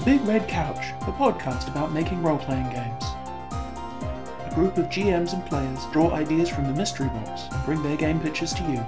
The Big Red Couch, a podcast about making role playing games. A group of GMs and players draw ideas from the mystery box and bring their game pitches to you.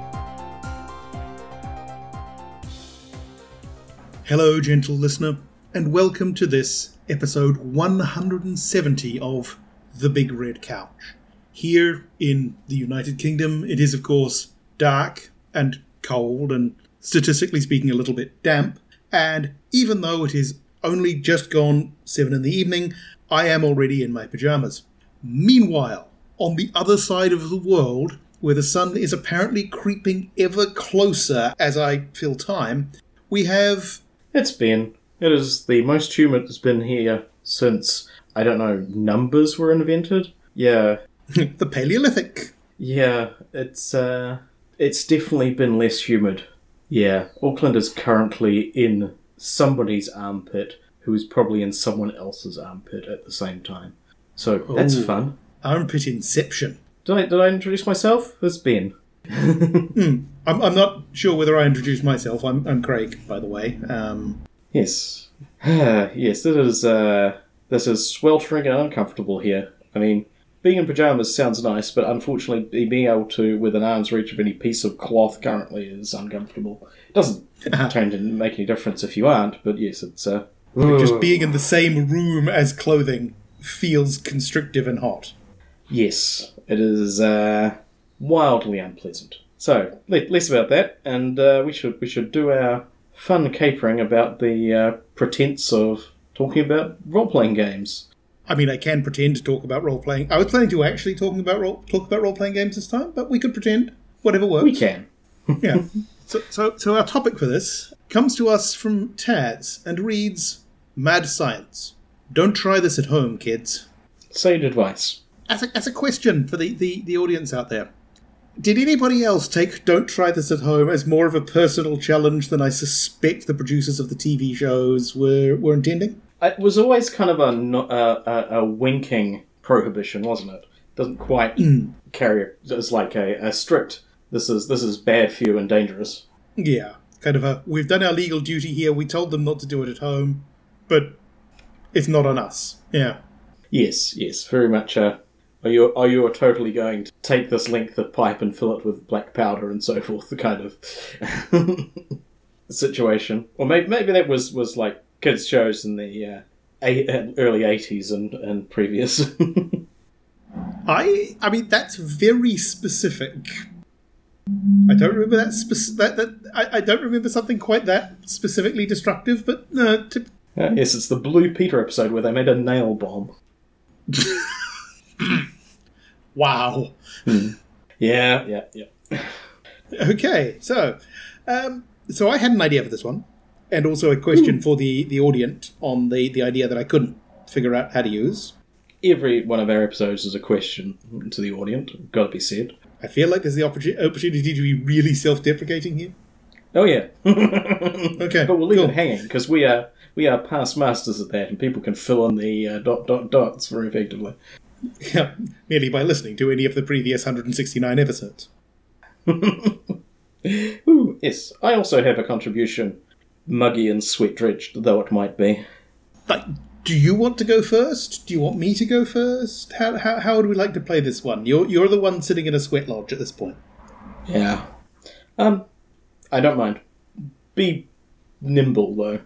Hello, gentle listener, and welcome to this episode 170 of The Big Red Couch. Here in the United Kingdom, it is, of course, dark and cold and statistically speaking, a little bit damp. And even though it is only just gone seven in the evening, I am already in my pajamas. Meanwhile, on the other side of the world, where the sun is apparently creeping ever closer as I fill time, we have. It's been. It is the most humid it's been here since, I don't know, numbers were invented? Yeah. the Paleolithic. Yeah, it's, uh. It's definitely been less humid. Yeah, Auckland is currently in somebody's armpit who is probably in someone else's armpit at the same time. So that's Ooh. fun. Armpit Inception. Did I, did I introduce myself? It's Ben. I'm, I'm not sure whether I introduced myself. I'm, I'm Craig, by the way. Um, Yes. yes, this is, uh, this is sweltering and uncomfortable here. I mean, being in pajamas sounds nice, but unfortunately, being able to, with an arm's reach of any piece of cloth currently, is uncomfortable. It doesn't change and make any difference if you aren't, but yes, it's, uh. just being in the same room as clothing feels constrictive and hot. Yes, it is uh, wildly unpleasant. So le- less about that, and uh, we should we should do our fun capering about the uh, pretense of talking about role playing games. I mean, I can pretend to talk about role playing. I was planning to actually talking about role, talk about role playing games this time, but we could pretend whatever works. We can. yeah. So, so, so our topic for this comes to us from Taz and reads Mad Science. Don't try this at home, kids. Sage advice. As a, as a question for the, the, the audience out there, did anybody else take Don't Try This at Home as more of a personal challenge than I suspect the producers of the TV shows were, were intending? It was always kind of a, a, a, a winking prohibition, wasn't it? Doesn't quite carry as like a, a strict. This is this is bad for you and dangerous. Yeah, kind of a we've done our legal duty here. We told them not to do it at home, but it's not on us. Yeah. Yes, yes, very much. Uh, are you are you totally going to take this length of pipe and fill it with black powder and so forth? The kind of situation, or maybe maybe that was was like kids shows in the uh, eight, uh, early eighties and and previous. I I mean that's very specific. I don't remember that spec- that, that I, I don't remember something quite that specifically destructive, but uh, to, Uh, yes, it's the Blue Peter episode where they made a nail bomb. wow. Yeah, yeah, yeah. Okay, so um, so I had an idea for this one, and also a question for the the audience on the the idea that I couldn't figure out how to use. Every one of our episodes is a question to the audience. Got to be said. I feel like there's the opportu- opportunity to be really self-deprecating here. Oh yeah. Okay, but we'll leave cool. it hanging because we are we are past masters at that, and people can fill in the uh, dot dot dots very effectively. Yeah, merely by listening to any of the previous 169 episodes. Ooh, yes. I also have a contribution, muggy and sweat drenched though it might be. Like, do you want to go first? Do you want me to go first? How, how, how would we like to play this one? You're, you're the one sitting in a sweat lodge at this point. Yeah. Um, I don't mind. Be nimble though.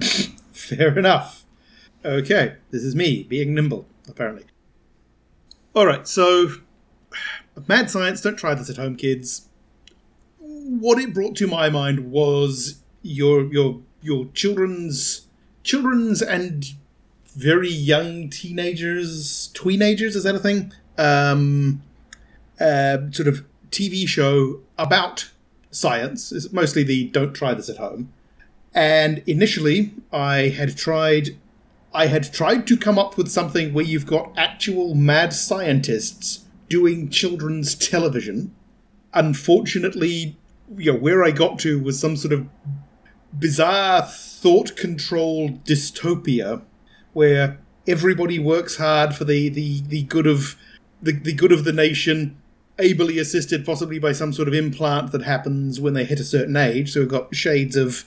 Fair enough. Okay, this is me being nimble, apparently. Alright, so mad science, don't try this at home, kids. What it brought to my mind was your your your children's children's and very young teenagers tweenagers, is that a thing? Um uh, sort of TV show about science. It's mostly the don't try this at home. And initially, I had tried, I had tried to come up with something where you've got actual mad scientists doing children's television. Unfortunately, you know, where I got to was some sort of bizarre thought-controlled dystopia where everybody works hard for the the, the good of the, the good of the nation ably assisted possibly by some sort of implant that happens when they hit a certain age so we've got shades of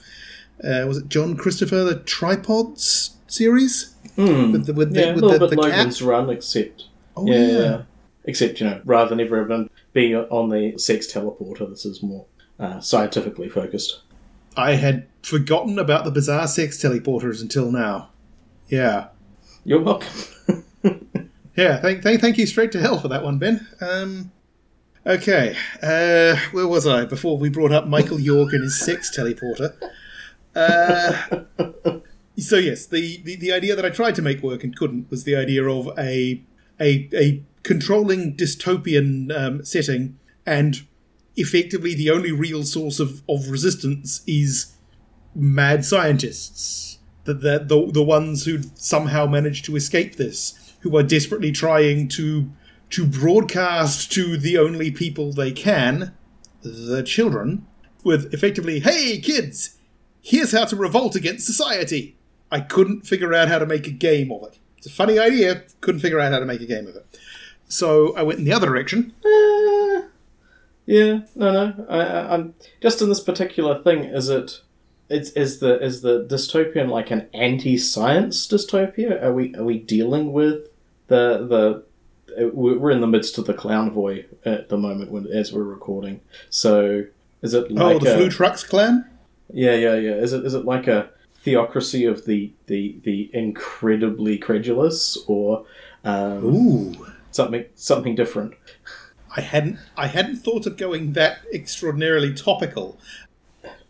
uh, was it John Christopher the Tripods series Hmm. with the with the, yeah, a little the, bit the Logan's cat? Run, except Oh yeah, yeah. yeah. except you know, rather than everyone being on the sex teleporter, this is more uh, scientifically focused. I had forgotten about the bizarre sex teleporters until now. Yeah. You're welcome. Yeah, thank, thank, thank you straight to hell for that one, Ben. Um, okay, uh, where was I before we brought up Michael York and his sex teleporter? Uh, so yes, the, the, the idea that I tried to make work and couldn't was the idea of a a, a controlling dystopian um, setting, and effectively the only real source of, of resistance is mad scientists. The, the, the, the ones who somehow managed to escape this, who are desperately trying to to broadcast to the only people they can, the children, with effectively, hey kids, here's how to revolt against society. I couldn't figure out how to make a game of it. It's a funny idea, couldn't figure out how to make a game of it. So I went in the other direction. Uh, yeah, no, no. I, I, I'm just in this particular thing. Is it? Is, is the is the dystopian like an anti-science dystopia? Are we are we dealing with the the? uh, We're we're in the midst of the clown void at the moment when as we're recording. So is it like oh, the a, Flu Trucks clan? Yeah, yeah, yeah. Is it is it like a theocracy of the the, the incredibly credulous or um, Ooh. something something different? I hadn't I hadn't thought of going that extraordinarily topical.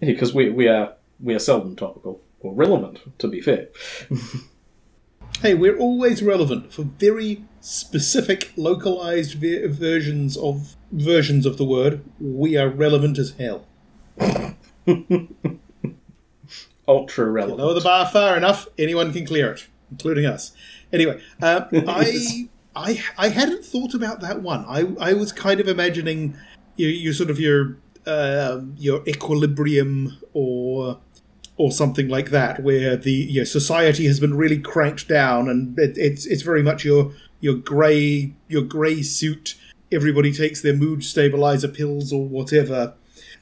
Because we we are we are seldom topical or relevant, to be fair. Hey, we're always relevant for very specific, localized ver- versions of versions of the word. We are relevant as hell. Ultra relevant. Lower the bar far enough, anyone can clear it, including us. Anyway, uh, I, I, I hadn't thought about that one. I, I was kind of imagining your, your sort of your, uh, your equilibrium or, or something like that, where the your society has been really cranked down, and it, it's it's very much your your grey your grey suit. Everybody takes their mood stabilizer pills or whatever,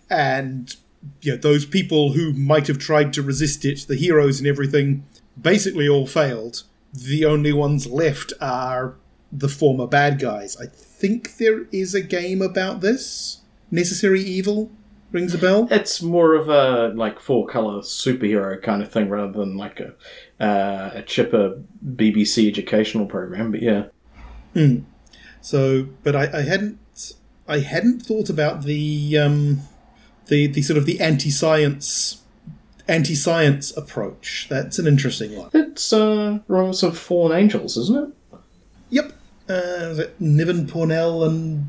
and you know, those people who might have tried to resist it, the heroes and everything, basically all failed. The only ones left are the former bad guys. I think there is a game about this. Necessary Evil rings a bell. It's more of a like four color superhero kind of thing rather than like a uh, a chipper BBC educational program. But yeah, So, but I, I hadn't, I hadn't thought about the, um, the the sort of the anti-science, anti-science approach. That's an interesting one. it's uh, Realms of Fallen Angels, isn't it? Yep. Uh, is it Niven Pournelle and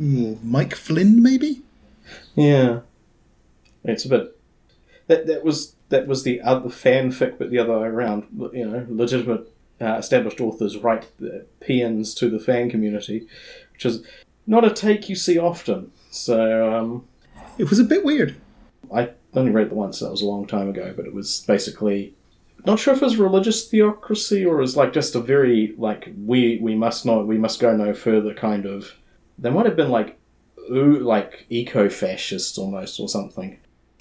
ooh, Mike Flynn, maybe? Yeah, it's a bit. That that was that was the other fanfic, but the other way around. You know, legitimate uh, established authors write the paeans to the fan community, which is not a take you see often. So um, It was a bit weird. I only read it once. That was a long time ago, but it was basically not sure if it was religious theocracy or it was like just a very like we we must not we must go no further kind of. They might have been like ooh like eco fascist almost or something.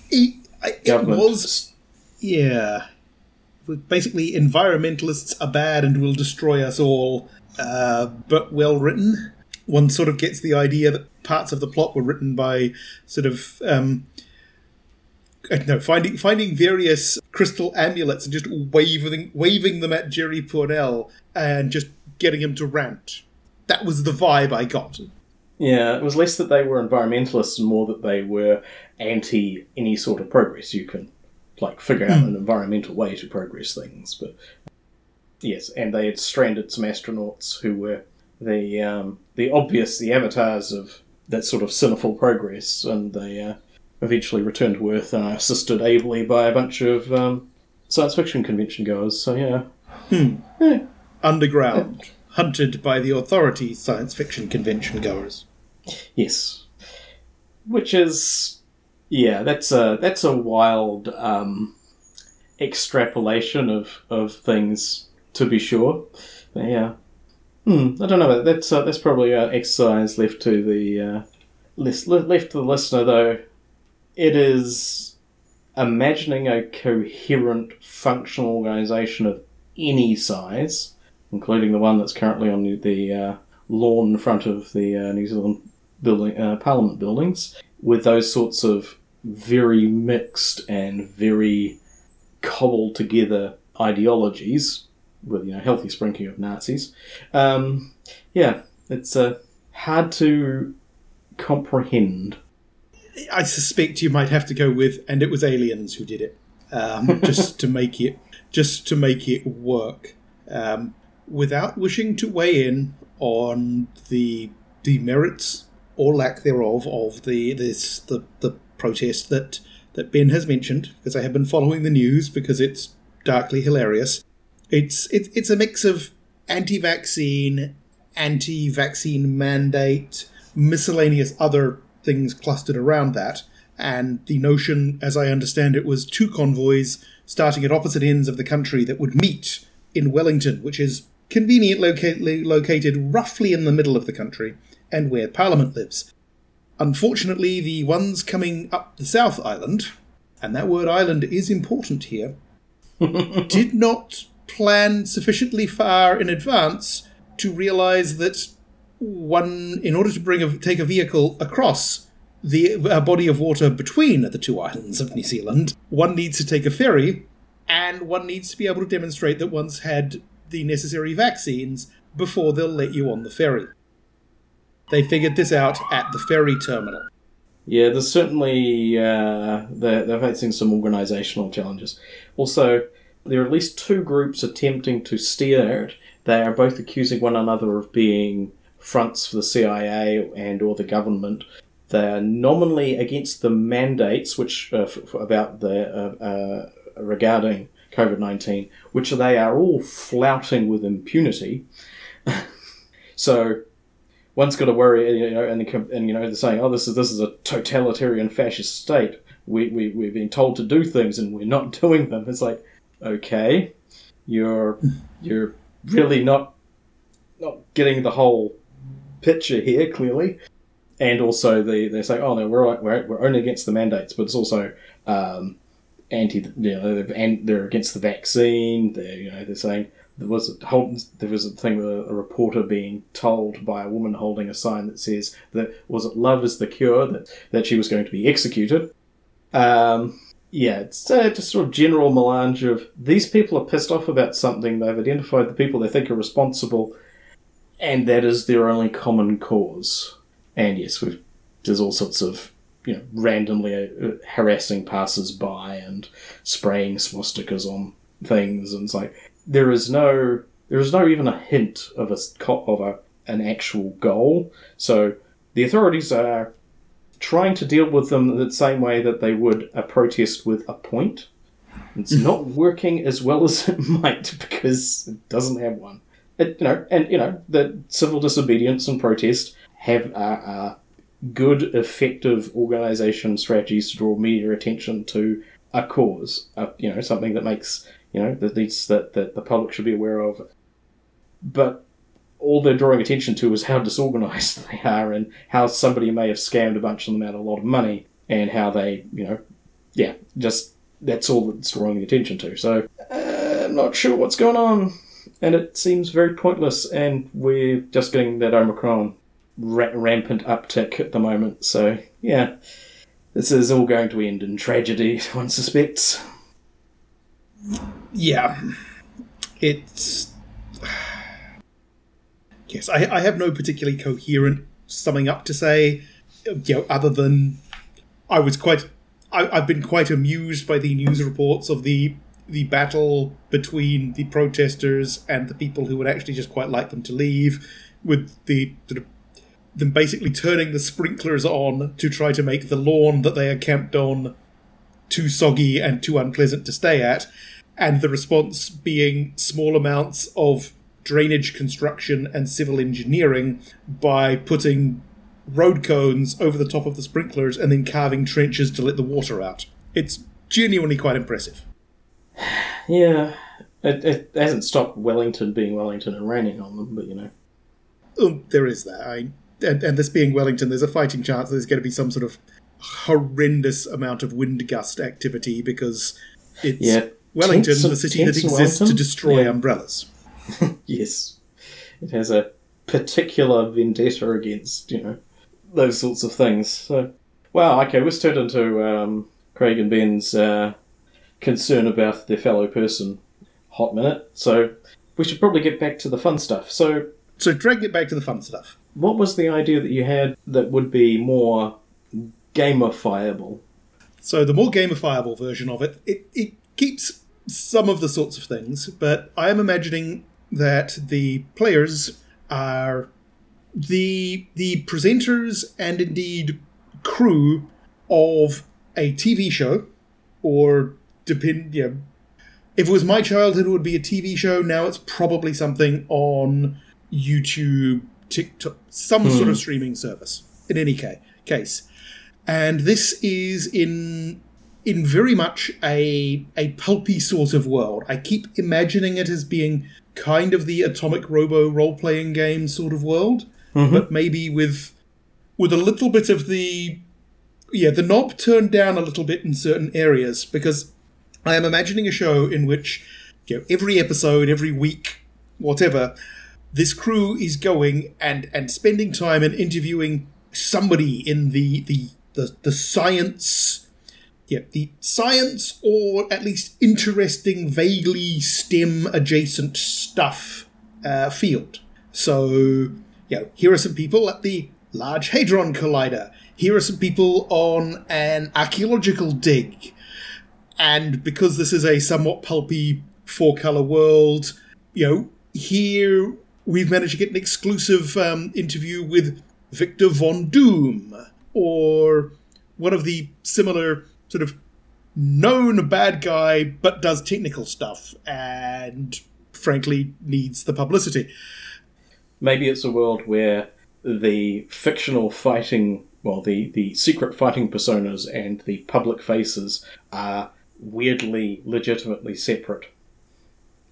It, it Government. was, yeah. Basically, environmentalists are bad and will destroy us all, uh, but well written. One sort of gets the idea that parts of the plot were written by sort of um, Don't know, finding finding various crystal amulets and just waving waving them at Jerry Pournelle and just getting him to rant. That was the vibe I got. Yeah, it was less that they were environmentalists and more that they were anti any sort of progress. You can like figure out an environmental way to progress things, but yes, and they had stranded some astronauts who were the um, the obvious the avatars of that sort of sinful progress, and they uh, eventually returned to Earth and are assisted ably by a bunch of um, science fiction convention goers. So yeah, Underground, hunted by the authority science fiction convention goers. Yes, which is yeah, that's a that's a wild um, extrapolation of of things to be sure. But yeah, hmm, I don't know. That's uh, that's probably an exercise left to the uh, list, left to the listener though. It is imagining a coherent, functional organisation of any size, including the one that's currently on the, uh, lawn in front of the uh, New Zealand building, uh, Parliament buildings, with those sorts of very mixed and very cobbled together ideologies, with you know healthy sprinkling of Nazis. Um, yeah, it's uh, hard to comprehend. I suspect you might have to go with, and it was aliens who did it, um, just to make it just to make it work, um, without wishing to weigh in on the the merits or lack thereof of the this the the protest that that Ben has mentioned because I have been following the news because it's darkly hilarious. It's it, it's a mix of anti-vaccine, anti-vaccine mandate, miscellaneous other things clustered around that, and the notion, as I understand it, was two convoys starting at opposite ends of the country that would meet in Wellington, which is conveniently loca- located roughly in the middle of the country and where Parliament lives. Unfortunately, the ones coming up the South Island, and that word island is important here, did not plan sufficiently far in advance to realize that one, in order to bring a, take a vehicle across the a body of water between the two islands of New Zealand, one needs to take a ferry, and one needs to be able to demonstrate that one's had the necessary vaccines before they'll let you on the ferry. They figured this out at the ferry terminal. Yeah, there's certainly uh, they're, they're facing some organisational challenges. Also, there are at least two groups attempting to steer it. They are both accusing one another of being fronts for the CIA and or the government. They are nominally against the mandates, which uh, f- about the uh, uh, regarding COVID nineteen, which they are all flouting with impunity. so one's got to worry, you know, and, and you know they're saying, "Oh, this is this is a totalitarian fascist state. We we we've been told to do things and we're not doing them." It's like, okay, you're you're really not not getting the whole picture here clearly. And also, the, they say, "Oh no, we're, we're we're only against the mandates," but it's also um, anti. You know, they're, they're against the vaccine. They're you know they're saying there was a whole, there was a thing with a, a, reporter being told by a woman holding a sign that says that was it love is the cure that that she was going to be executed. Um, yeah, it's uh, just sort of general melange of these people are pissed off about something. They've identified the people they think are responsible, and that is their only common cause. And yes, we've, there's all sorts of you know randomly uh, harassing passers-by and spraying swastikas on things, and it's like there is no there is no even a hint of a of a an actual goal. So the authorities are trying to deal with them the same way that they would a protest with a point. It's not working as well as it might because it doesn't have one. It, you know, and you know the civil disobedience and protest have a good, effective organisation strategies to draw media attention to a cause. you know, something that makes you know, that needs that, that the public should be aware of. But all they're drawing attention to is how disorganized they are and how somebody may have scammed a bunch of them out a lot of money and how they, you know, yeah, just that's all that's drawing the attention to. So uh, I'm not sure what's going on, and it seems very pointless. And we're just getting that Omicron ra- rampant uptick at the moment. So yeah, this is all going to end in tragedy. One suspects yeah, it's yes. I, I have no particularly coherent summing up to say, you know, other than I was quite. I, I've been quite amused by the news reports of the the battle between the protesters and the people who would actually just quite like them to leave, with the sort of them basically turning the sprinklers on to try to make the lawn that they are camped on too soggy and too unpleasant to stay at, and the response being small amounts of drainage construction and civil engineering by putting road cones over the top of the sprinklers and then carving trenches to let the water out. It's genuinely quite impressive. Yeah, it, it hasn't stopped Wellington being Wellington and raining on them, but you know. Oh, there is that. I, and, and this being Wellington, there's a fighting chance there's going to be some sort of horrendous amount of wind gust activity because it's Yeah. Wellington, the city that exists to destroy Yeah. umbrellas. Yes. It has a particular vendetta against, you know, those sorts of things. So, wow, okay, this turned into um, Craig and Ben's uh, concern about their fellow person hot minute. So, we should probably get back to the fun stuff. So, So drag it back to the fun stuff. what was the idea that you had that would be more gamifiable? So the more gamifiable version of it, it, it keeps some of the sorts of things, but I am imagining that the players are the the presenters and indeed crew of a TV show, or depend yeah. If it was my childhood, it would be a TV show. Now it's probably something on YouTube, TikTok, some sort of hmm. streaming service. In any ca- case, and this is in in very much a a pulpy sort of world. I keep imagining it as being kind of the Atomic Robo role playing game sort of world, mm-hmm. but maybe with with a little bit of the yeah the knob turned down a little bit in certain areas because I am imagining a show in which you know every episode, every week, whatever, this crew is going and and spending time and interviewing somebody in the the the, the science yeah the science or at least interesting vaguely stem adjacent stuff uh, field. So know here are some people at the large hadron collider. Here are some people on an archaeological dig and because this is a somewhat pulpy four color world, you know, here we've managed to get an exclusive um, interview with Victor Von Doom, or one of the similar sort of known bad guy, but does technical stuff and frankly needs the publicity. Maybe it's a world where the fictional fighting, well, the, the secret fighting personas and the public faces are weirdly, legitimately separate.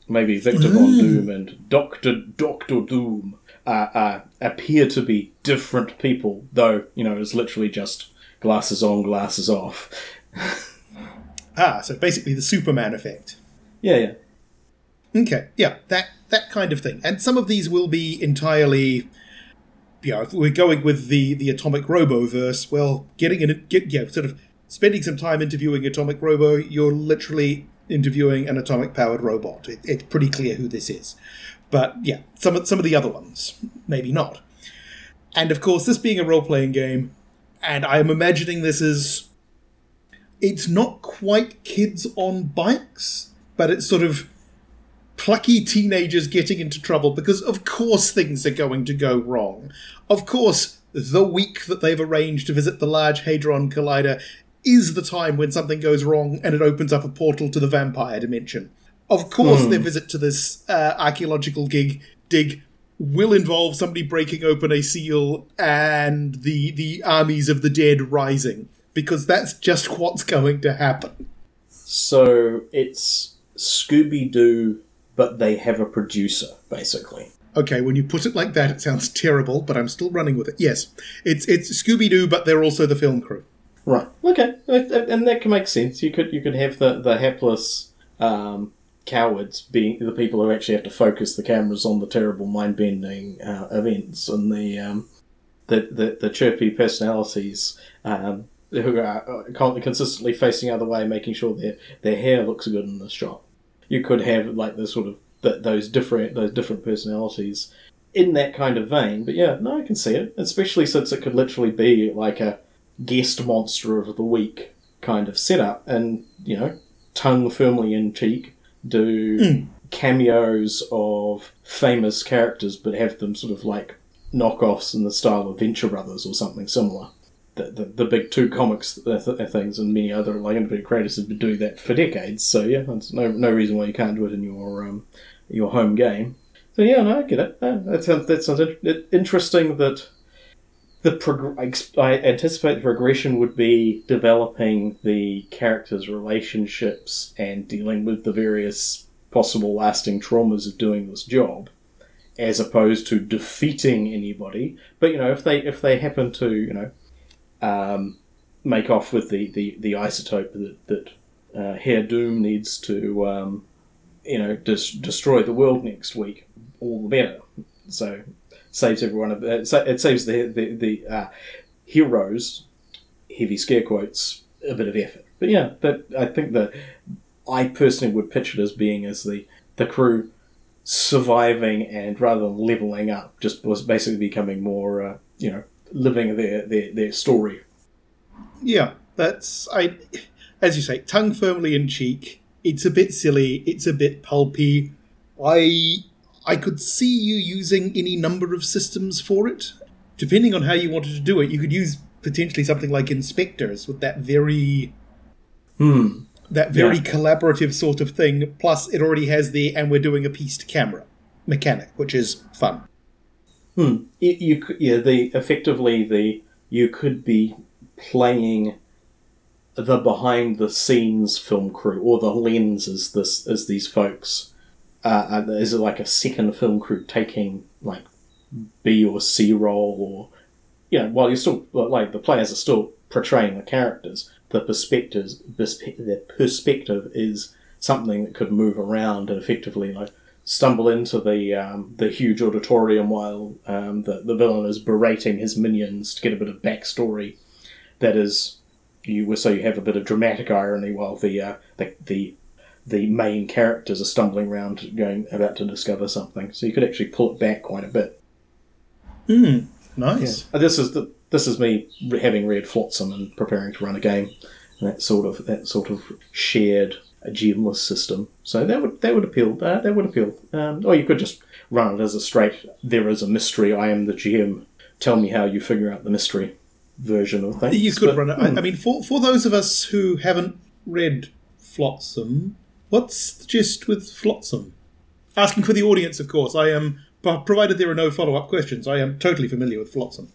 Maybe Victor Von Doom and Doctor Doctor Doom uh, uh, appear to be different people, though you know it's literally just glasses on, glasses off. Ah, so basically the Superman effect. Yeah, yeah. Okay, yeah, that that kind of thing. And some of these will be entirely you know, if we're going with the the Atomic Robo verse, well, getting in get yeah, sort of spending some time interviewing Atomic Robo, you're literally interviewing an atomic powered robot. It, it's pretty clear who this is. But yeah, some of some of the other ones, maybe not. And of course, this being a role playing game, and I am imagining this is it's not quite kids on bikes, but it's sort of plucky teenagers getting into trouble because, of course, things are going to go wrong. Of course, the week that they've arranged to visit the Large Hadron Collider is the time when something goes wrong and it opens up a portal to the vampire dimension. Of course, their visit to this uh, archaeological gig dig will involve somebody breaking open a seal and the the armies of the dead rising because that's just what's going to happen. So it's Scooby Doo, but they have a producer, basically. Okay, when you put it like that, it sounds terrible, but I'm still running with it. Yes, it's it's Scooby Doo, but they're also the film crew. Right. Okay. And that can make sense. You could you could have the the hapless um, cowards being the people who actually have to focus the cameras on the terrible mind bending uh, events, and the, um, the the the chirpy personalities um, who are uh, consistently facing the other way, making sure their their hair looks good in the shot. You could have like the sort of th those different those different personalities in that kind of vein. But yeah, no, I can see it, especially since it could literally be like a guest monster of the week kind of setup, and you know, tongue firmly in cheek, do cameos of famous characters, but have them sort of like knockoffs in the style of Venture Brothers or something similar. The, the, the big two comics th- th- things and many other like independent creators have been doing that for decades. So yeah, there's no no reason why you can't do it in your um, your home game. So yeah, no, I get it. Uh, That sounds that sounds in- interesting. That the prog- I anticipate the progression would be developing the characters' relationships and dealing with the various possible lasting traumas of doing this job, as opposed to defeating anybody. But you know, if they if they happen to you know um, make off with the, the, the isotope that, that uh, Herr Doom needs to, um, you know, dis- destroy the world next week, all the better. So saves everyone. sa- it saves the the, the uh, heroes, heavy scare quotes, a bit of effort. But yeah, that I think that I personally would pitch it as being as the the crew surviving and rather than leveling up, just was basically becoming more, uh, you know, living their, their, their story. Yeah, that's I. As you say, tongue firmly in cheek. It's a bit silly. It's a bit pulpy. I I could see you using any number of systems for it, depending on how you wanted to do it. You could use potentially something like InSpectres with that very Hmm. that very Yeah. collaborative sort of thing. Plus, it already has the and we're doing a piece to camera mechanic, which is fun. Hmm. You, you yeah, the effectively the you could be playing the behind the scenes film crew or the lens as this as these folks. Uh, uh, is it like a second film crew taking like B or C role or you know while you're still like the players are still portraying the characters, the perspectives perspe- the perspective is something that could move around and effectively like stumble into the um, the huge auditorium while um, the the villain is berating his minions to get a bit of backstory. That is, you so you have a bit of dramatic irony while the uh, the the the main characters are stumbling around, going about to discover something. So you could actually pull it back quite a bit. Hmm. Nice. Uh, This is the this is me having read Flotsam and preparing to run a game, and that sort of that sort of shared a GMless system. So that would that would appeal. Uh, that would appeal. Um, or you could just run it as a straight. There is a mystery. I am the GM. Tell me how you figure out the mystery version of things. You could But, run it. hmm, I, I mean, for for those of us who haven't read Flotsam, what's the gist with Flotsam? Asking for the audience, of course. I am, provided there are no follow up questions. I am totally familiar with Flotsam.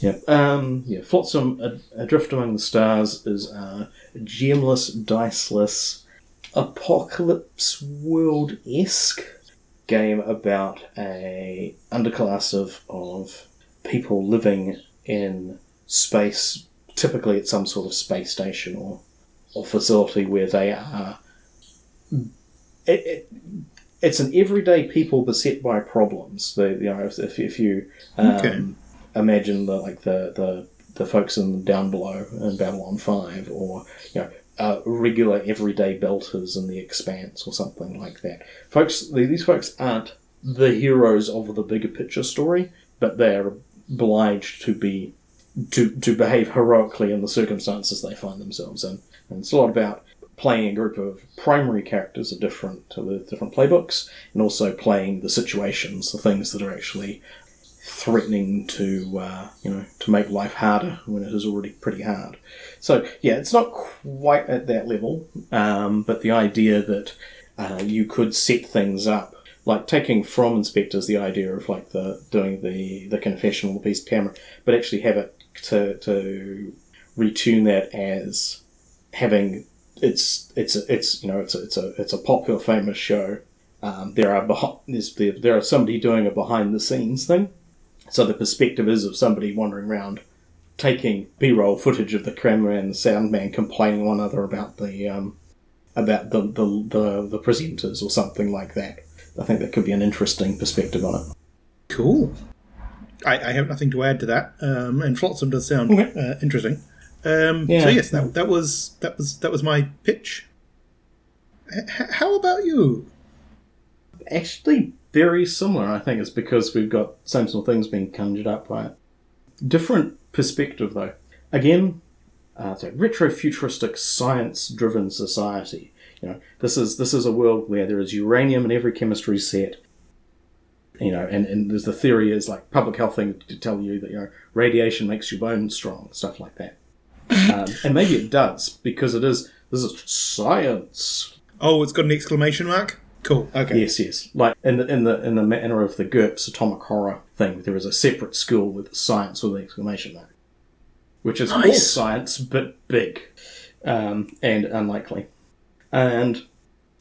Yeah. Um, yeah. Flotsam Ad- Adrift Among the Stars is a GMless, diceless, apocalypse world esque game about a underclass of of people living in space. Typically, at some sort of space station or or facility where they are. It, it, it's an everyday people beset by problems. They, you know, if, if, if you um, Okay. imagine the like the, the the folks in down below in Babylon Five, or you know, uh, regular everyday belters in the Expanse, or something like that. Folks, these folks aren't the heroes of the bigger picture story, but they are obliged to be to to behave heroically in the circumstances they find themselves in. And it's a lot about playing a group of primary characters are different to the different playbooks, and also playing the situations, the things that are actually threatening to uh, you know to make life harder when it is already pretty hard. So yeah, it's not quite at that level, um, but the idea that uh, you could set things up like taking from InSpectres the idea of like the doing the the confessional piece camera, but actually have it to to retune that as having it's it's it's you know it's a, it's a it's a popular famous show. Um, there are behind, there's, there, there are somebody doing a behind the scenes thing, so the perspective is of somebody wandering around, taking B-roll footage of the camera and the sound man complaining one another about the um, about the, the the the presenters or something like that. I think that could be an interesting perspective on it. Cool. I, I have nothing to add to that, um, and Flotsam does sound Okay. uh, interesting. Um, Yeah. So yes, that, that was that was that was my pitch. H- how about you? Actually, very similar. I think it's because we've got same sort of things being conjured up by it. Different perspective though. Again, uh, it's a retro-futuristic, science-driven society. You know, this is this is a world where there is uranium in every chemistry set. You know, and, and there's the theory is like public health thing to tell you that you know radiation makes your bones strong, stuff like that. um, and maybe it does because it is this is science. Oh, it's got an exclamation mark. Cool. Okay. Yes, yes. Like in the in the in the manner of the GURPS atomic horror thing, there is a separate school with science with an exclamation mark, which is all Nice. science but big um, and unlikely. And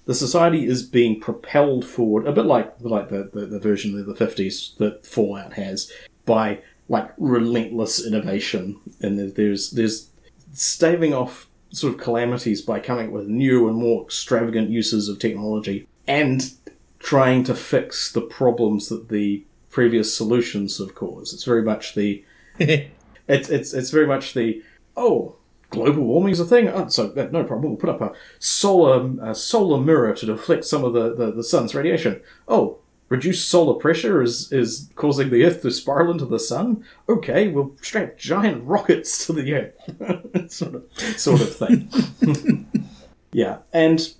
the society is being propelled forward a bit like like the, the, the version of the fifties that Fallout has by like relentless innovation, and there's there's staving off sort of calamities by coming up with new and more extravagant uses of technology and trying to fix the problems that the previous solutions have caused. It's very much the it's it's it's very much the oh global warming is a thing. Oh, so uh, no problem. We'll put up a solar a solar mirror to deflect some of the, the, the sun's radiation. Oh, reduced solar pressure is is causing the Earth to spiral into the sun. Okay, we'll strap giant rockets to the Earth, sort of sort of thing. yeah, and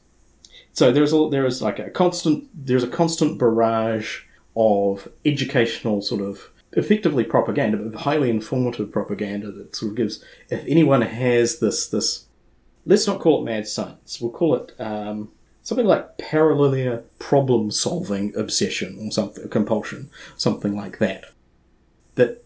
so there's a, there is like a constant there's a constant barrage of educational sort of effectively propaganda, but highly informative propaganda that sort of gives if anyone has this this let's not call it mad science, we'll call it um, something like parallel problem solving obsession or something compulsion, something like that. That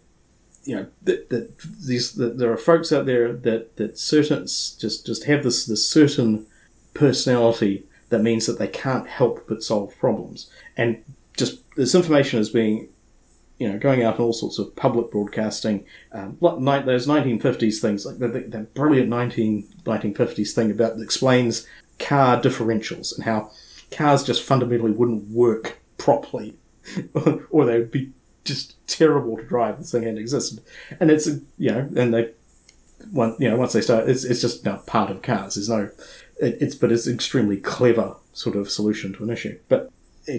you know that, that these that there are folks out there that that certain just just have this this certain personality that means that they can't help but solve problems and just this information is being you know going out in all sorts of public broadcasting um, like those 1950s things like the brilliant 19, 1950s thing about that explains car differentials and how cars just fundamentally wouldn't work properly or they would be just terrible to drive this thing hadn't existed. And it's you know and they one you know once they start it's, it's just now part of cars. There's no it, it's but it's extremely clever sort of solution to an issue. But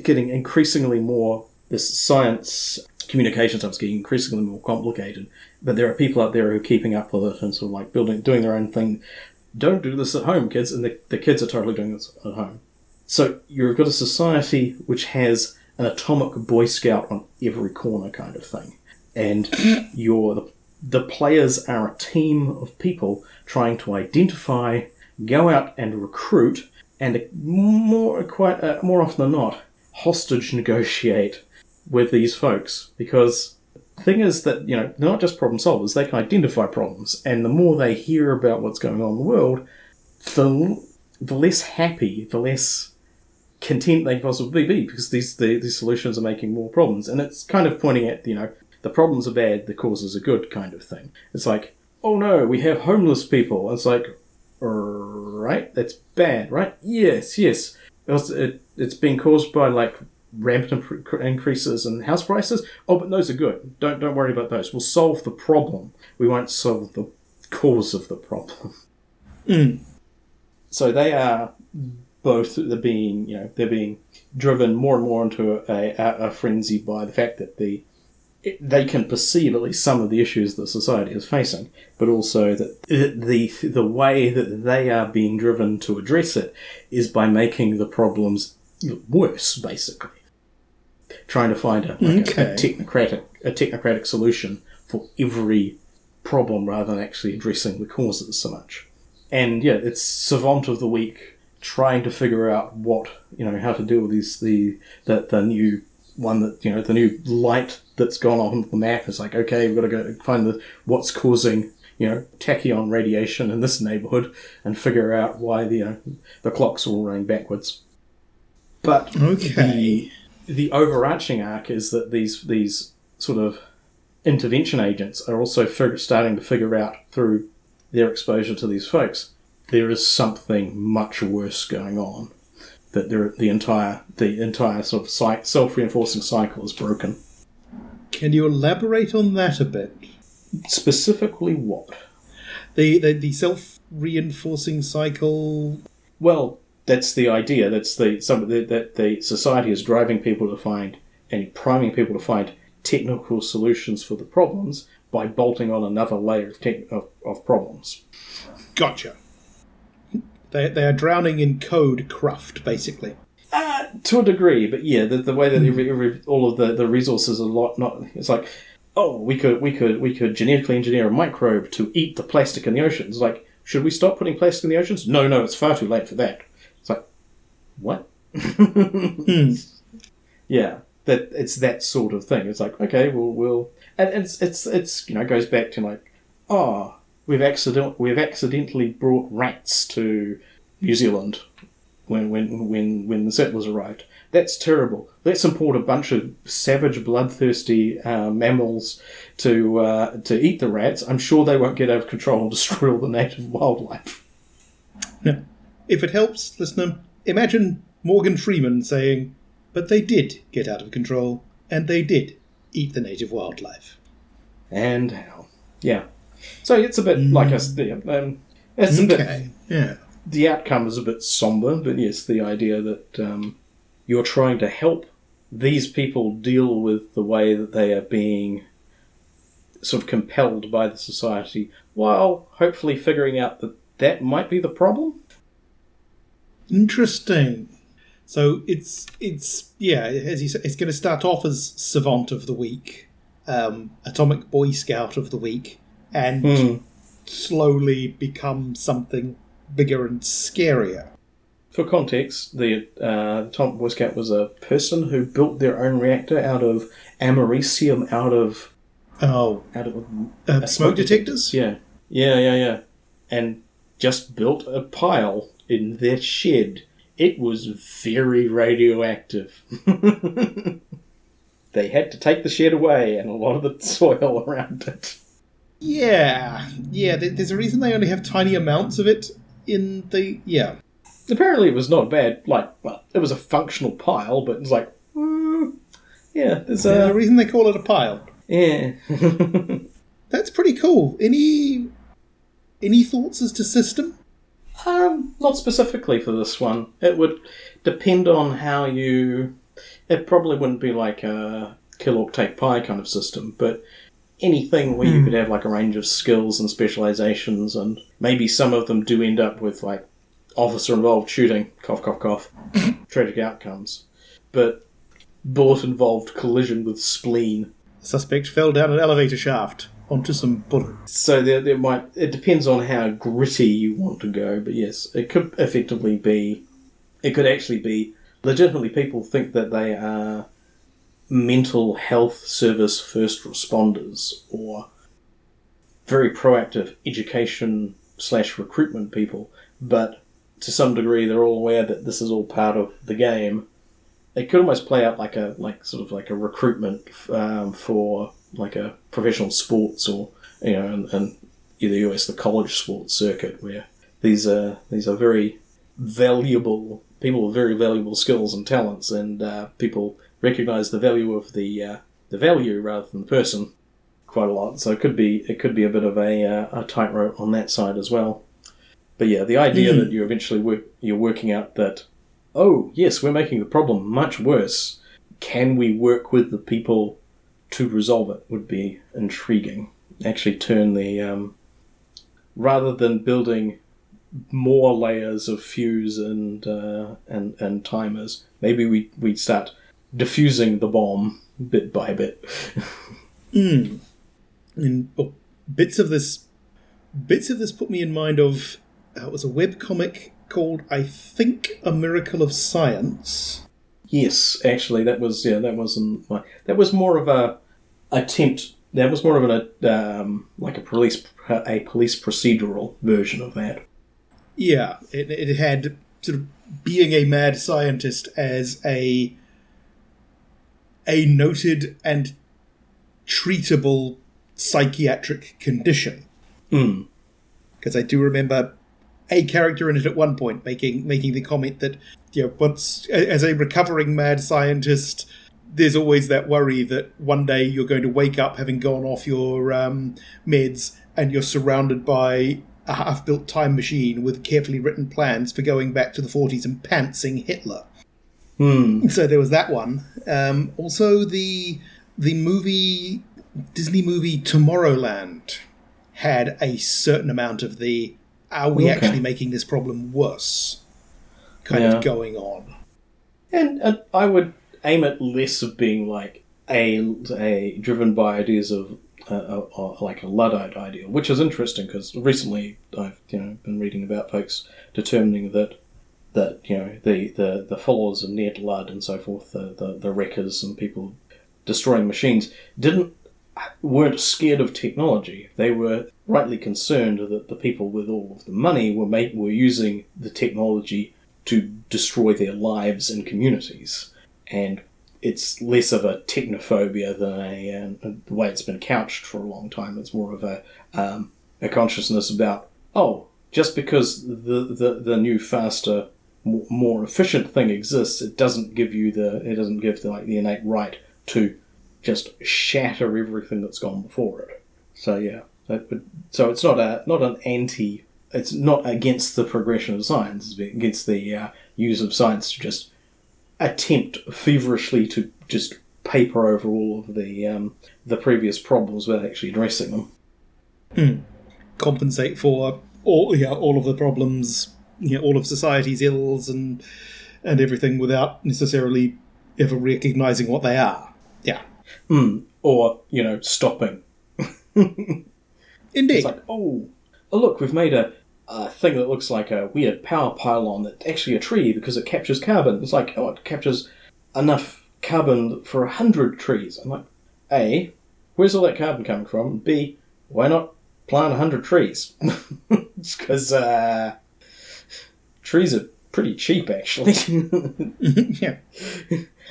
getting increasingly more this science communication stuff's getting increasingly more complicated but there are people out there who are keeping up with it and sort of like building doing their own thing. Don't do this at home kids and the, the kids are totally doing this at home. So you've got a society which has an atomic boy scout on every corner kind of thing and you're the, the players are a team of people trying to identify go out and recruit and more quite uh, more often than not hostage negotiate with these folks because the thing is that you know they're not just problem solvers they can identify problems and the more they hear about what's going on in the world the, the less happy the less content they possibly be because these the, these solutions are making more problems and it's kind of pointing at you know the problems are bad the causes are good kind of thing. It's like oh no we have homeless people. It's like right that's bad right? Yes yes. It was, it, it's been caused by like rampant increases in house prices? Oh but those are good. Don't don't worry about those. We'll solve the problem. We won't solve the cause of the problem. Hmm. So they are both they're being you know they're being driven more and more into a, a, a frenzy by the fact that the they can perceive at least some of the issues that society is facing, but also that the the way that they are being driven to address it is by making the problems worse, basically. Trying to find a, like a, a technocratic a technocratic solution for every problem rather than actually addressing the causes so much. And yeah, it's savant of the week trying to figure out what you know how to deal with these the the, the new one that you know the new light that's gone on the map is like okay we've got to go find the what's causing you know tachyon radiation in this neighborhood and figure out why the you know, the clocks are all running backwards but Okay. the, the overarching arc is that these these sort of intervention agents are also fig- starting to figure out through their exposure to these folks there is something much worse going on that there, the entire the entire sort of cy- self-reinforcing cycle is broken Can you elaborate on that a bit? specifically what The the, the self reinforcing cycle. Well, that's the idea. That's the some that that the society is driving people to find and priming people to find technical solutions for the problems by bolting on another layer of tech, of, of problems. Gotcha. They, they are drowning in code cruft, basically. Uh, to a degree, but yeah, the, the way that every, every, all of the, the resources are lot not it's like, oh, we could we could we could genetically engineer a microbe to eat the plastic in the oceans. Like, should we stop putting plastic in the oceans? No, no, it's far too late for that. What? Yeah, that it's that sort of thing. It's like, okay, we'll we'll, and it's it's it's you know goes back to like, oh, we've accident we've accidentally brought rats to New Zealand when when when when the settlers arrived. that's terrible. Let's import a bunch of savage, bloodthirsty uh, mammals to uh, to eat the rats. I'm sure they won't get out of control and destroy all the native wildlife. No. If it helps, listener, imagine Morgan Freeman saying, But they did get out of control, and they did eat the native wildlife. And how? Yeah. So it's a bit like a. Um, it's a bit Yeah. the outcome is a bit somber, but yes, the idea that um, you're trying to help these people deal with the way that they are being sort of compelled by the society, while hopefully figuring out that that might be the problem. Interesting. So it's it's yeah, as you said, it's going to start off as Savant of the Week, um, Atomic Boy Scout of the Week, and Hmm. slowly become something bigger and scarier. For context, the uh, Tom Boy Scout was a person who built their own reactor out of americium, out of Oh, out of uh, smoke detectors. Yeah, yeah, yeah, yeah. And just built a pile in their shed. It was very radioactive. they had to take the shed away and a lot of the soil around it. Yeah, yeah. There's a reason they only have tiny amounts of it in the yeah. Apparently, it was not bad. Like, well, it was a functional pile, but it's like, mm, yeah, there's There's a a reason they call it a pile. yeah. That's pretty cool. Any any thoughts as to system? Um, not specifically for this one. It would depend on how you. It probably wouldn't be like a kill or take pie kind of system, but anything where you could have like a range of skills and specializations, and maybe some of them do end up with like officer involved shooting, cough, cough, cough, tragic outcomes. But bullet involved collision with spleen. Suspect fell down an elevator shaft onto some bullets. So there, there might it depends on how gritty you want to go, but yes, it could effectively be. It could actually be legitimately people think that they are mental health service first responders or very proactive education slash recruitment people, but to some degree they're all aware that this is all part of the game. It could almost play out like a like sort of like a recruitment um, for like a professional sports or you know, and, and in the US the college sports circuit where these are these are very valuable people with very valuable skills and talents, and uh, people recognise the value of the uh, the value rather than the person quite a lot. So it could be it could be a bit of a uh, a tightrope on that side as well. But yeah, the idea Mm. that you're eventually work, you're working out that oh yes, we're making the problem much worse. Can we work with the people to resolve it? Would be intriguing. Actually, turn the um, rather than building more layers of fuse and uh, and and timers, maybe we we start diffusing the bomb bit by bit. Mm. And oh, bits of this, bits of this put me in mind of uh, it was a web comic called I think A Miracle of Science. Yes, actually, that was yeah, that wasn't my, that was more of a attempt. That was more of an um, like a police a police procedural version of that. Yeah, it, it had sort of being a mad scientist as a a noted and treatable psychiatric condition. Mm. because I do remember a character in it at one point making making the comment that you know once as a recovering mad scientist there's always that worry that one day you're going to wake up having gone off your um, meds and you're surrounded by a half-built time machine with carefully written plans for going back to the 40s and pantsing Hitler. Hmm. So there was that one. Um, also, the the movie Disney movie Tomorrowland had a certain amount of the "Are we Okay. actually making this problem worse?" kind Yeah. of going on. And uh, I would aim at less of being like a, a driven by ideas of uh, uh, like a luddite ideal, which is interesting because recently I've you know been reading about folks determining that that you know the the, the followers of Ned Ludd and so forth, the, the the wreckers and people destroying machines didn't weren't scared of technology. They were rightly concerned that the people with all of the money were make, were using the technology to destroy their lives and communities. And it's less of a technophobia than a, uh, the way it's been couched for a long time. It's more of a um, a consciousness about oh, just because the the, the new faster more, efficient thing exists, it doesn't give you the it doesn't give the like the innate right to just shatter everything that's gone before it. So yeah, so it's not a not an anti. It's not against the progression of science. It's against the uh, use of science to just attempt feverishly to just paper over all of the um, the previous problems without actually addressing them. Hmm. Compensate for all yeah all of the problems, you know, all of society's ills and and everything without necessarily ever recognizing what they are. Yeah. Hmm. Or you know, stopping. Indeed. It's like, oh, oh, look, we've made a, a thing that looks like a weird power pylon that's actually a tree because it captures carbon. It's like, oh, it captures enough carbon for a hundred trees. I'm like, A, where's all that carbon coming from? B, why not plant a hundred trees? Because uh, trees are pretty cheap, actually. yeah.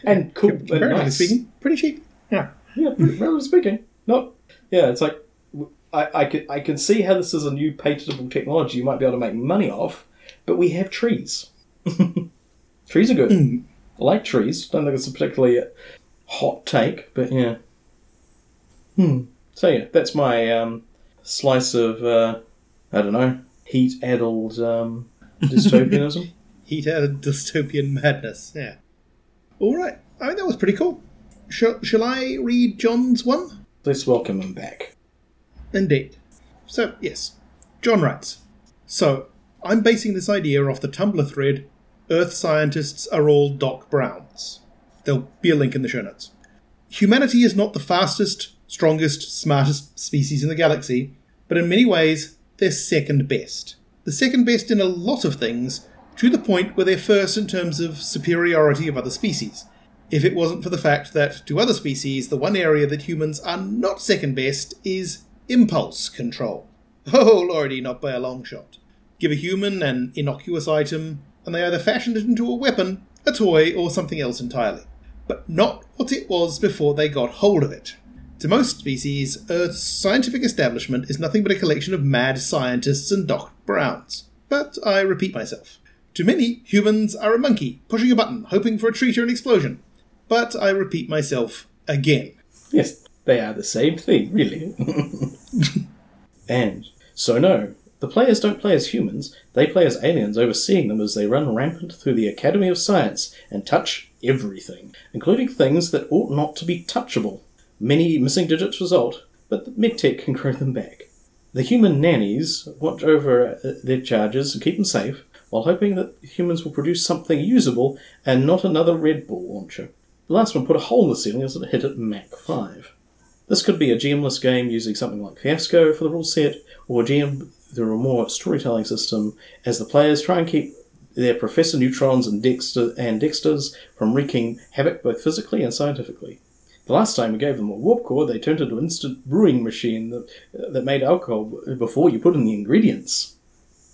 and cool. Comparatively nice. speaking, pretty cheap. Yeah. Yeah, pretty, relatively speaking. Not. Yeah, it's like I, I can I can see how this is a new patentable technology you might be able to make money off, but we have trees. trees are good. Mm. I like trees. Don't think it's a particularly hot take, but yeah. Hmm. So yeah, that's my um, slice of uh, I don't know heat-addled um, dystopianism. Heat added dystopian madness. Yeah. All right. I mean, that was pretty cool. Shall, shall I read John's one? Let's welcome him back. Indeed. So, yes. John writes So, I'm basing this idea off the Tumblr thread Earth scientists are all Doc Browns. There'll be a link in the show notes. Humanity is not the fastest, strongest, smartest species in the galaxy, but in many ways, they're second best. The second best in a lot of things, to the point where they're first in terms of superiority of other species. If it wasn't for the fact that, to other species, the one area that humans are not second best is impulse control. Oh lordy, not by a long shot. Give a human an innocuous item, and they either fashion it into a weapon, a toy, or something else entirely. But not what it was before they got hold of it. To most species, Earth's scientific establishment is nothing but a collection of mad scientists and Doc Browns. But I repeat myself. To many, humans are a monkey, pushing a button, hoping for a treat or an explosion. But I repeat myself again. Yes, they are the same thing, really. and so, no, the players don't play as humans, they play as aliens, overseeing them as they run rampant through the Academy of Science and touch everything, including things that ought not to be touchable. Many missing digits result, but the medtech can grow them back. The human nannies watch over uh, their charges and keep them safe, while hoping that humans will produce something usable and not another Red Bull launcher. The last one put a hole in the ceiling as it hit at Mach 5. This could be a GM-less game using something like Fiasco for the rule set, or GM through a more storytelling system, as the players try and keep their Professor Neutrons and Dexter and Dexters from wreaking havoc both physically and scientifically. The last time we gave them a warp core, they turned into an instant brewing machine that, uh, that made alcohol before you put in the ingredients.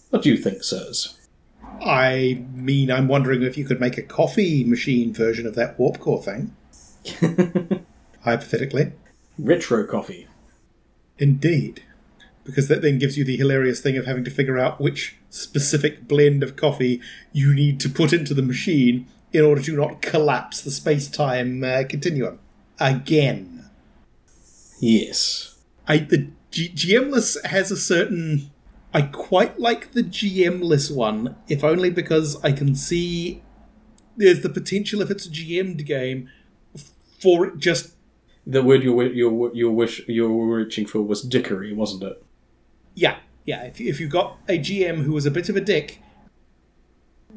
What do you think, sirs? I mean, I'm wondering if you could make a coffee machine version of that warp core thing. Hypothetically. Retro coffee. Indeed. Because that then gives you the hilarious thing of having to figure out which specific blend of coffee you need to put into the machine in order to not collapse the space time uh, continuum. Again. Yes. I the G- GMless has a certain. I quite like the GMless one, if only because I can see there's the potential if it's a GM'd game for it just The word you were, you you wish you were reaching for was dickery, wasn't it? yeah yeah. If if you got a GM who was a bit of a dick,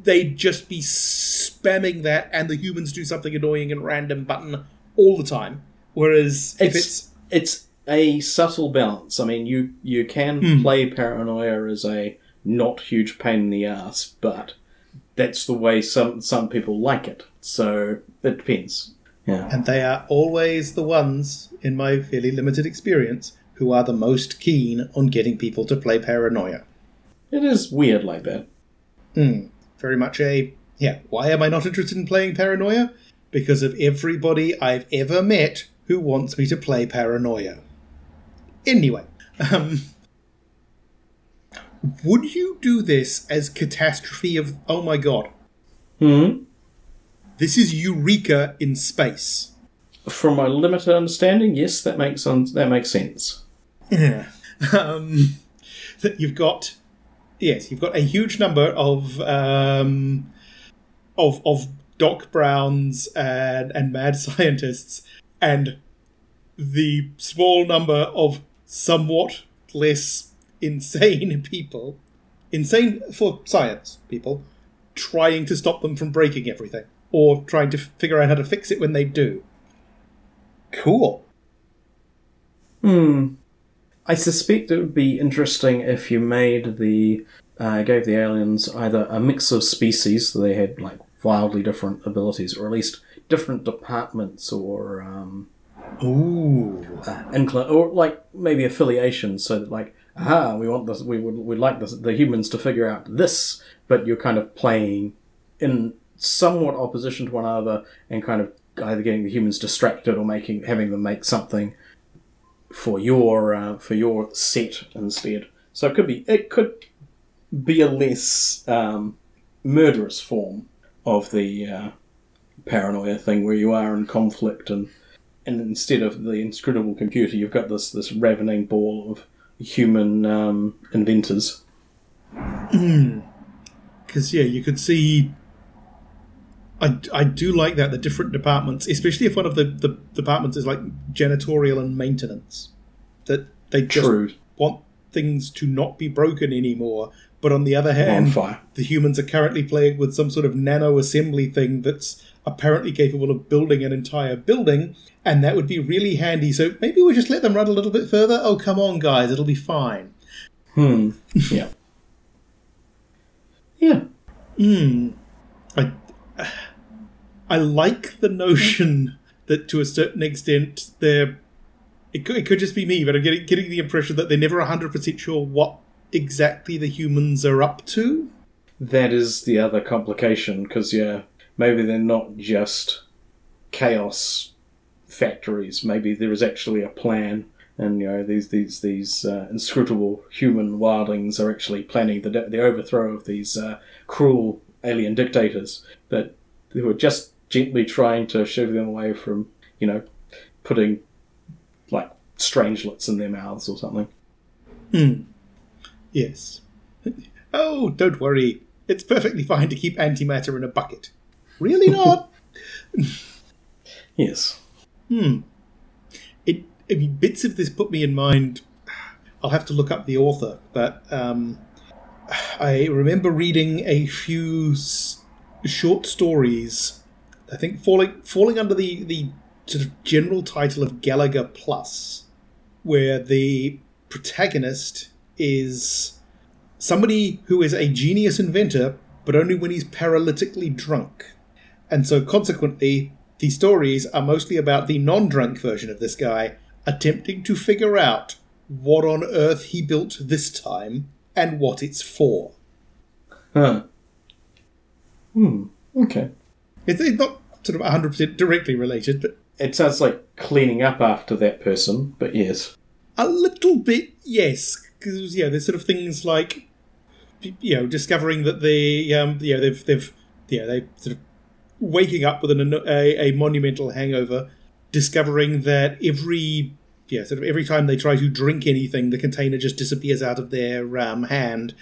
they'd just be spamming that, and the humans do something annoying and random button all the time. Whereas if it's It's it's a subtle balance. I mean, you you can Hmm. play paranoia as a not huge pain in the ass, but that's the way some some people like it. So it depends. Yeah. And they are always the ones, in my fairly limited experience, who are the most keen on getting people to play Paranoia. It is weird like that. Hmm. Very much a, yeah, why am I not interested in playing Paranoia? because of everybody I've ever met who wants me to play Paranoia. Anyway, um, would you do this as catastrophe of oh my god? Hmm. This is Eureka in space. From my limited understanding, yes, that makes un- that makes sense. Yeah. Um, that you've got yes, you've got a huge number of um, of of Doc Browns and and mad scientists, and the small number of somewhat less insane people, insane for science people, trying to stop them from breaking everything or trying to figure out how to fix it when they do. Cool. Hmm. I suspect it would be interesting if you made the uh, gave the aliens either a mix of species, so they had like wildly different abilities, or at least different departments or um, Ooh. uh, incl- or like maybe affiliations, so that like, aha, we want this, we would we'd like this, the humans to figure out this, but you're kind of playing in somewhat opposition to one another and kind of either getting the humans distracted or making having them make something for your uh, for your set instead. So it could be it could be a less um, murderous form of the uh, paranoia thing where you are in conflict and and instead of the inscrutable computer you've got this this ravening ball of human um, inventors. Because yeah, you could see. I, I do like that the different departments, especially if one of the, the departments is like janitorial and maintenance, that they just True. want things to not be broken anymore. But on the other hand, the humans are currently playing with some sort of nano assembly thing that's apparently capable of building an entire building, and that would be really handy. So maybe we just let them run a little bit further. Oh, come on, guys, it'll be fine. Hmm. Yeah. yeah. Hmm. I, I like the notion that to a certain extent they're. It could, it could just be me, but I'm getting, getting the impression that they're never 100% sure what exactly the humans are up to. That is the other complication, because yeah, maybe they're not just chaos factories. Maybe there is actually a plan, and you know these these these uh, inscrutable human wildlings are actually planning the the overthrow of these uh, cruel alien dictators. That they were just gently trying to shove them away from you know putting like strangelets in their mouths or something. Hmm. Yes. Oh, don't worry. It's perfectly fine to keep antimatter in a bucket. Really not? Yes. Hmm. It, I mean, bits of this put me in mind. I'll have to look up the author, but um, I remember reading a few s- short stories. I think falling falling under the the sort of general title of Gallegher Plus, where the protagonist is somebody who is a genius inventor, but only when he's paralytically drunk. And so, consequently, the stories are mostly about the non drunk version of this guy attempting to figure out what on earth he built this time and what it's for. Huh. Hmm. Okay. It's, it's not sort of 100% directly related, but It sounds like cleaning up after that person, but yes. a little bit, yes. Because, yeah, there's sort of things like, you know, discovering that they, um, you know, they've, they've, yeah, they sort of waking up with an, a, a monumental hangover, discovering that every yeah, sort of every time they try to drink anything, the container just disappears out of their um, hand,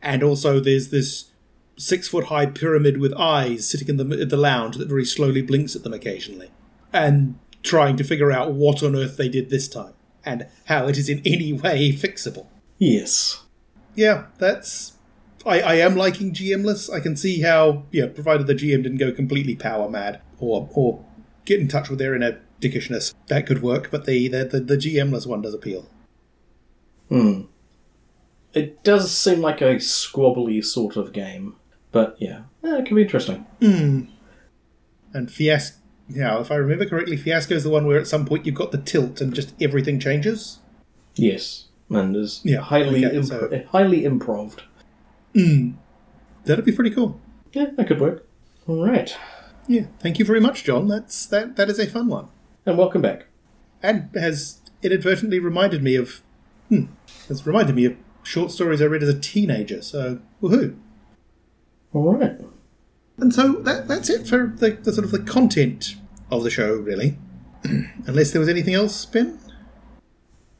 and also there's this six foot high pyramid with eyes sitting in the the lounge that very slowly blinks at them occasionally, and trying to figure out what on earth they did this time and how it is in any way fixable. Yes. Yeah, that's. I, I am liking GMless. I can see how, yeah, provided the GM didn't go completely power mad or or get in touch with their inner dickishness, that could work. But the the, the, the GMless one does appeal. Hmm. It does seem like a squabbly sort of game, but yeah, eh, it can be interesting. And Fiasco, now, if I remember correctly, Fiasco is the one where at some point you've got the tilt and just everything changes. Yes, and is Yeah, highly okay, imp- so- highly improved. That'd be pretty cool. Yeah, that could work. All right. Yeah, thank you very much, John. That's that. That is a fun one, And welcome back. and has inadvertently reminded me of. Hmm, has reminded me of short stories I read as a teenager. So woohoo! All right. And so that that's it for the, the sort of the content of the show, really. Unless there was anything else, Ben.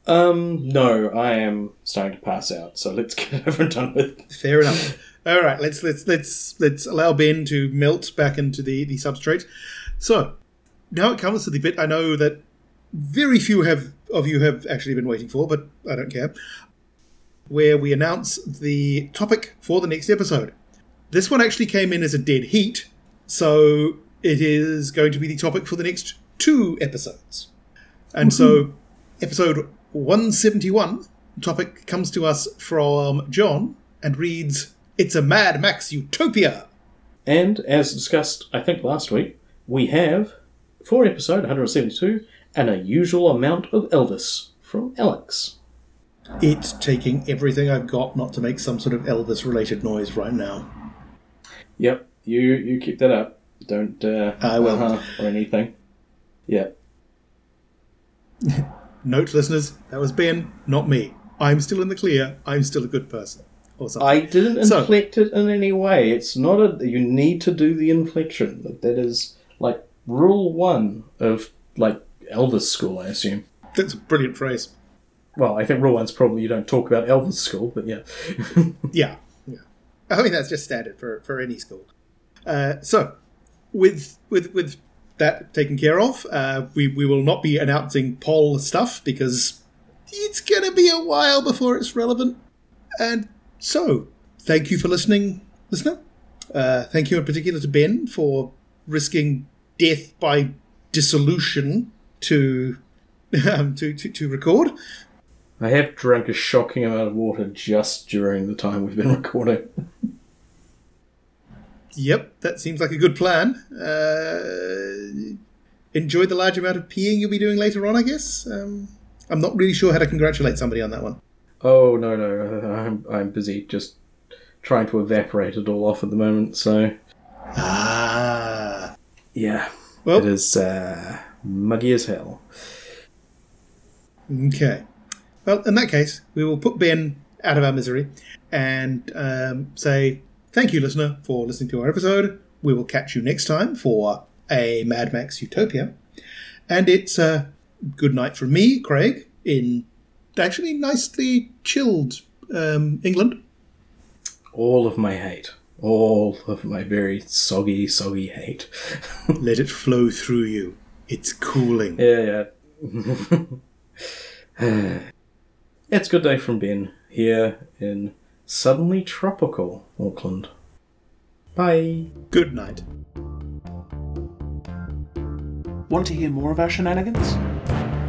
Um, no, I am starting to pass out, so let's get it over and done with. Fair enough. All right, let's let's let's let's allow Ben to melt back into the the substrate. So now it comes to the bit I know that very few have of you have actually been waiting for, but I don't care. Where we announce the topic for the next episode. This one actually came in as a dead heat, so it is going to be the topic for the next two episodes. And so, episode 171 topic comes to us from John and reads It's a Mad Max Utopia. And as discussed, I think last week, we have, for episode 172, an unusual amount of Elvis from Alex. It's taking everything I've got not to make some sort of Elvis related noise right now. Yep, you you keep that up. Don't uh, I will. uh-huh or anything. Yeah. Note, listeners, that was Ben, not me. I'm still in the clear. I'm still a good person. Or something. I didn't So- inflect it in any way. It's not a. You need to do the inflection. That is like rule one of like Elvis school, I assume. That's a brilliant phrase. Well, I think rule one's probably you don't talk about Elvis school, but. Yeah, yeah. I mean that's just standard for, for any school. Uh, so, with with with that taken care of, uh, we we will not be announcing poll stuff because it's to be a while before it's relevant. And so, thank you for listening, listener. Uh, thank you in particular to Ben for risking death by dissolution to um, to, to to record. I have drunk a shocking amount of water just during the time we've been recording. Yep, that seems like a good plan. Uh, enjoy the large amount of peeing you'll be doing later on, I guess. Um, I'm not really sure how to congratulate somebody on that one. Oh no no, I'm I'm busy just trying to evaporate it all off at the moment. So Ah. yeah, Well- it is uh, muggy as hell. Okay. Well, in that case, we will put Ben out of our misery and um, say thank you, listener, for listening to our episode. We will catch you next time for a Mad Max Utopia. And it's a good night from me, Craig, in actually nicely chilled um, England. All of my hate, all of my very soggy soggy hate. Let it flow through you. It's cooling. yeah yeah. it's good day from Ben here in suddenly tropical Auckland. Bye. Good night. Want to hear more of our shenanigans?